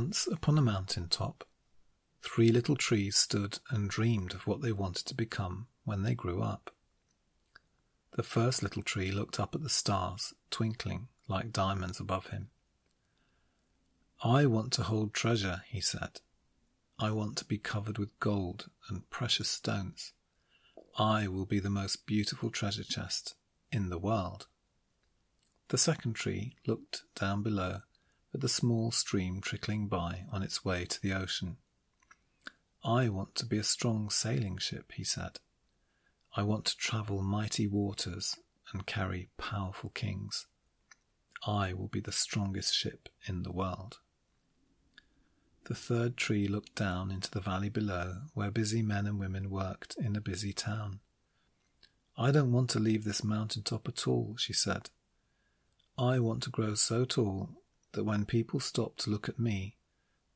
Once upon a mountain top, three little trees stood and dreamed of what they wanted to become when they grew up. The first little tree looked up at the stars, twinkling like diamonds above him. I want to hold treasure, he said. I want to be covered with gold and precious stones. I will be the most beautiful treasure chest in the world. The second tree looked down below at the small stream trickling by on its way to the ocean. I want to be a strong sailing ship, he said. I want to travel mighty waters and carry powerful kings. I will be the strongest ship in the world. The third tree looked down into the valley below, where busy men and women worked in a busy town. I don't want to leave this mountain top at all, she said. I want to grow so tall that when people stop to look at me,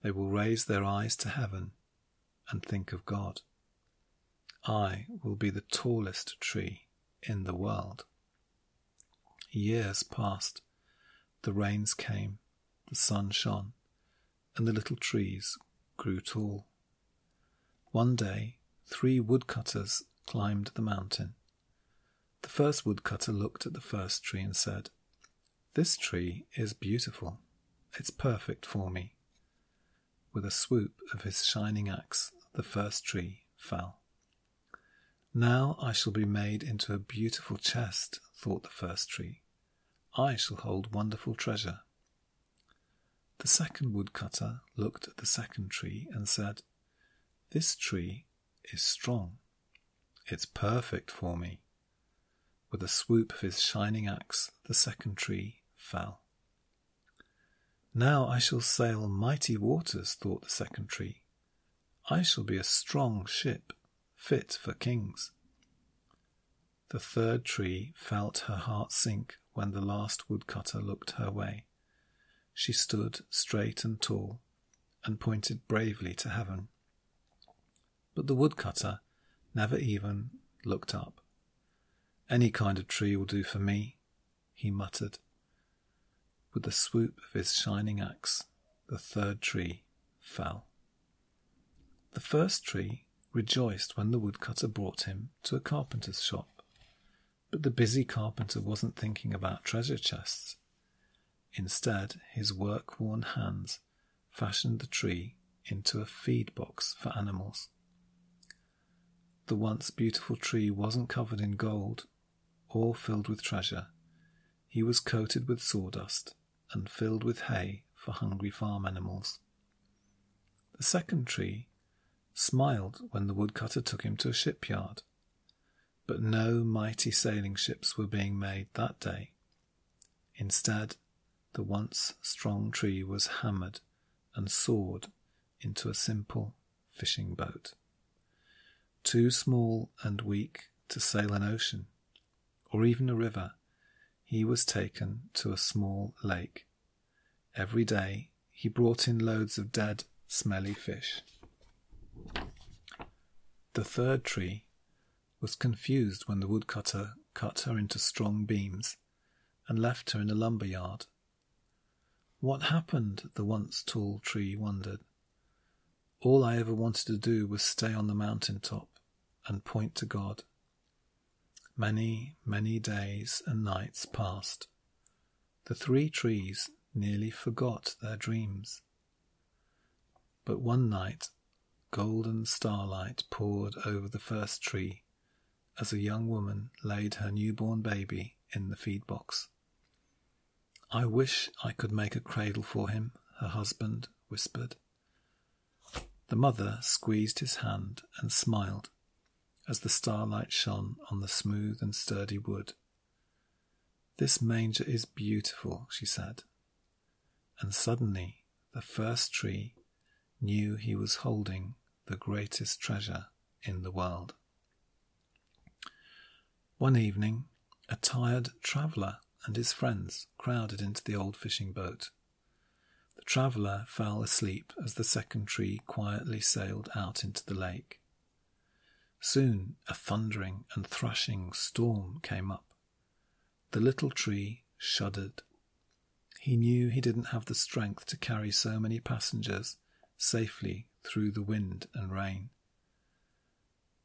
they will raise their eyes to heaven and think of God. I will be the tallest tree in the world. Years passed. The rains came. The sun shone and the little trees grew tall. One day, three woodcutters climbed the mountain. The first woodcutter looked at the first tree and said, This tree is beautiful. It's perfect for me. With a swoop of his shining axe, the first tree fell. Now I shall be made into a beautiful chest, thought the first tree. I shall hold wonderful treasure. The second woodcutter looked at the second tree and said, This tree is strong. It's perfect for me. With a swoop of his shining axe, the second tree fell. Now I shall sail mighty waters, thought the second tree. I shall be a strong ship, fit for kings. The third tree felt her heart sink when the last woodcutter looked her way. She stood straight and tall and pointed bravely to heaven. But the woodcutter never even looked up. Any kind of tree will do for me, he muttered. With the swoop of his shining axe, the third tree fell. The first tree rejoiced when the woodcutter brought him to a carpenter's shop. But the busy carpenter wasn't thinking about treasure chests. Instead, his work worn hands fashioned the tree into a feed box for animals. The once beautiful tree wasn't covered in gold or filled with treasure. He was coated with sawdust and filled with hay for hungry farm animals. The second tree smiled when the woodcutter took him to a shipyard, but no mighty sailing ships were being made that day. Instead, the once strong tree was hammered and sawed into a simple fishing boat. Too small and weak to sail an ocean or even a river, he was taken to a small lake. Every day he brought in loads of dead, smelly fish. The third tree was confused when the woodcutter cut her into strong beams and left her in a lumber yard what happened? the once tall tree wondered. All I ever wanted to do was stay on the mountain top and point to God. Many, many days and nights passed. The three trees nearly forgot their dreams. But one night, golden starlight poured over the first tree as a young woman laid her newborn baby in the feed box. I wish I could make a cradle for him, her husband whispered. The mother squeezed his hand and smiled as the starlight shone on the smooth and sturdy wood. This manger is beautiful, she said. And suddenly the first tree knew he was holding the greatest treasure in the world. One evening, a tired traveller and his friends crowded into the old fishing boat. The traveller fell asleep as the second tree quietly sailed out into the lake. Soon a thundering and thrashing storm came up. The little tree shuddered. He knew he didn't have the strength to carry so many passengers safely through the wind and rain.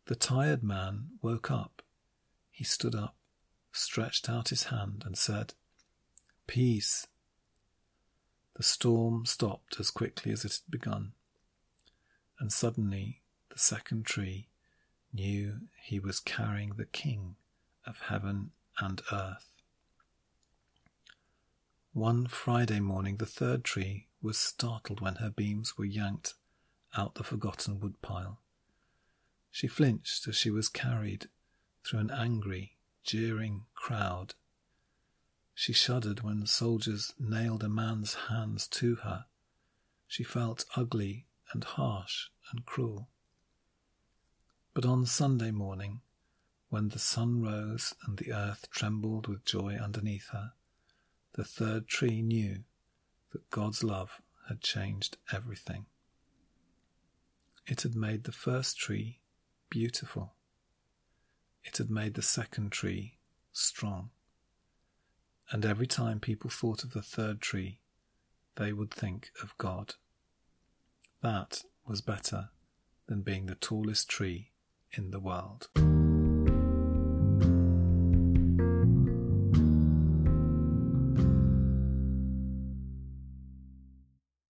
The tired man woke up. He stood up, stretched out his hand, and said, Peace. The storm stopped as quickly as it had begun, and suddenly the second tree knew he was carrying the King of heaven and earth. One Friday morning, the third tree was startled when her beams were yanked out the forgotten woodpile. She flinched as she was carried through an angry, jeering crowd. She shuddered when soldiers nailed a man's hands to her. She felt ugly and harsh and cruel. But on Sunday morning, when the sun rose and the earth trembled with joy underneath her, the third tree knew that God's love had changed everything. It had made the first tree beautiful. It had made the second tree strong. And every time people thought of the third tree, they would think of God. That was better than being the tallest tree in the world.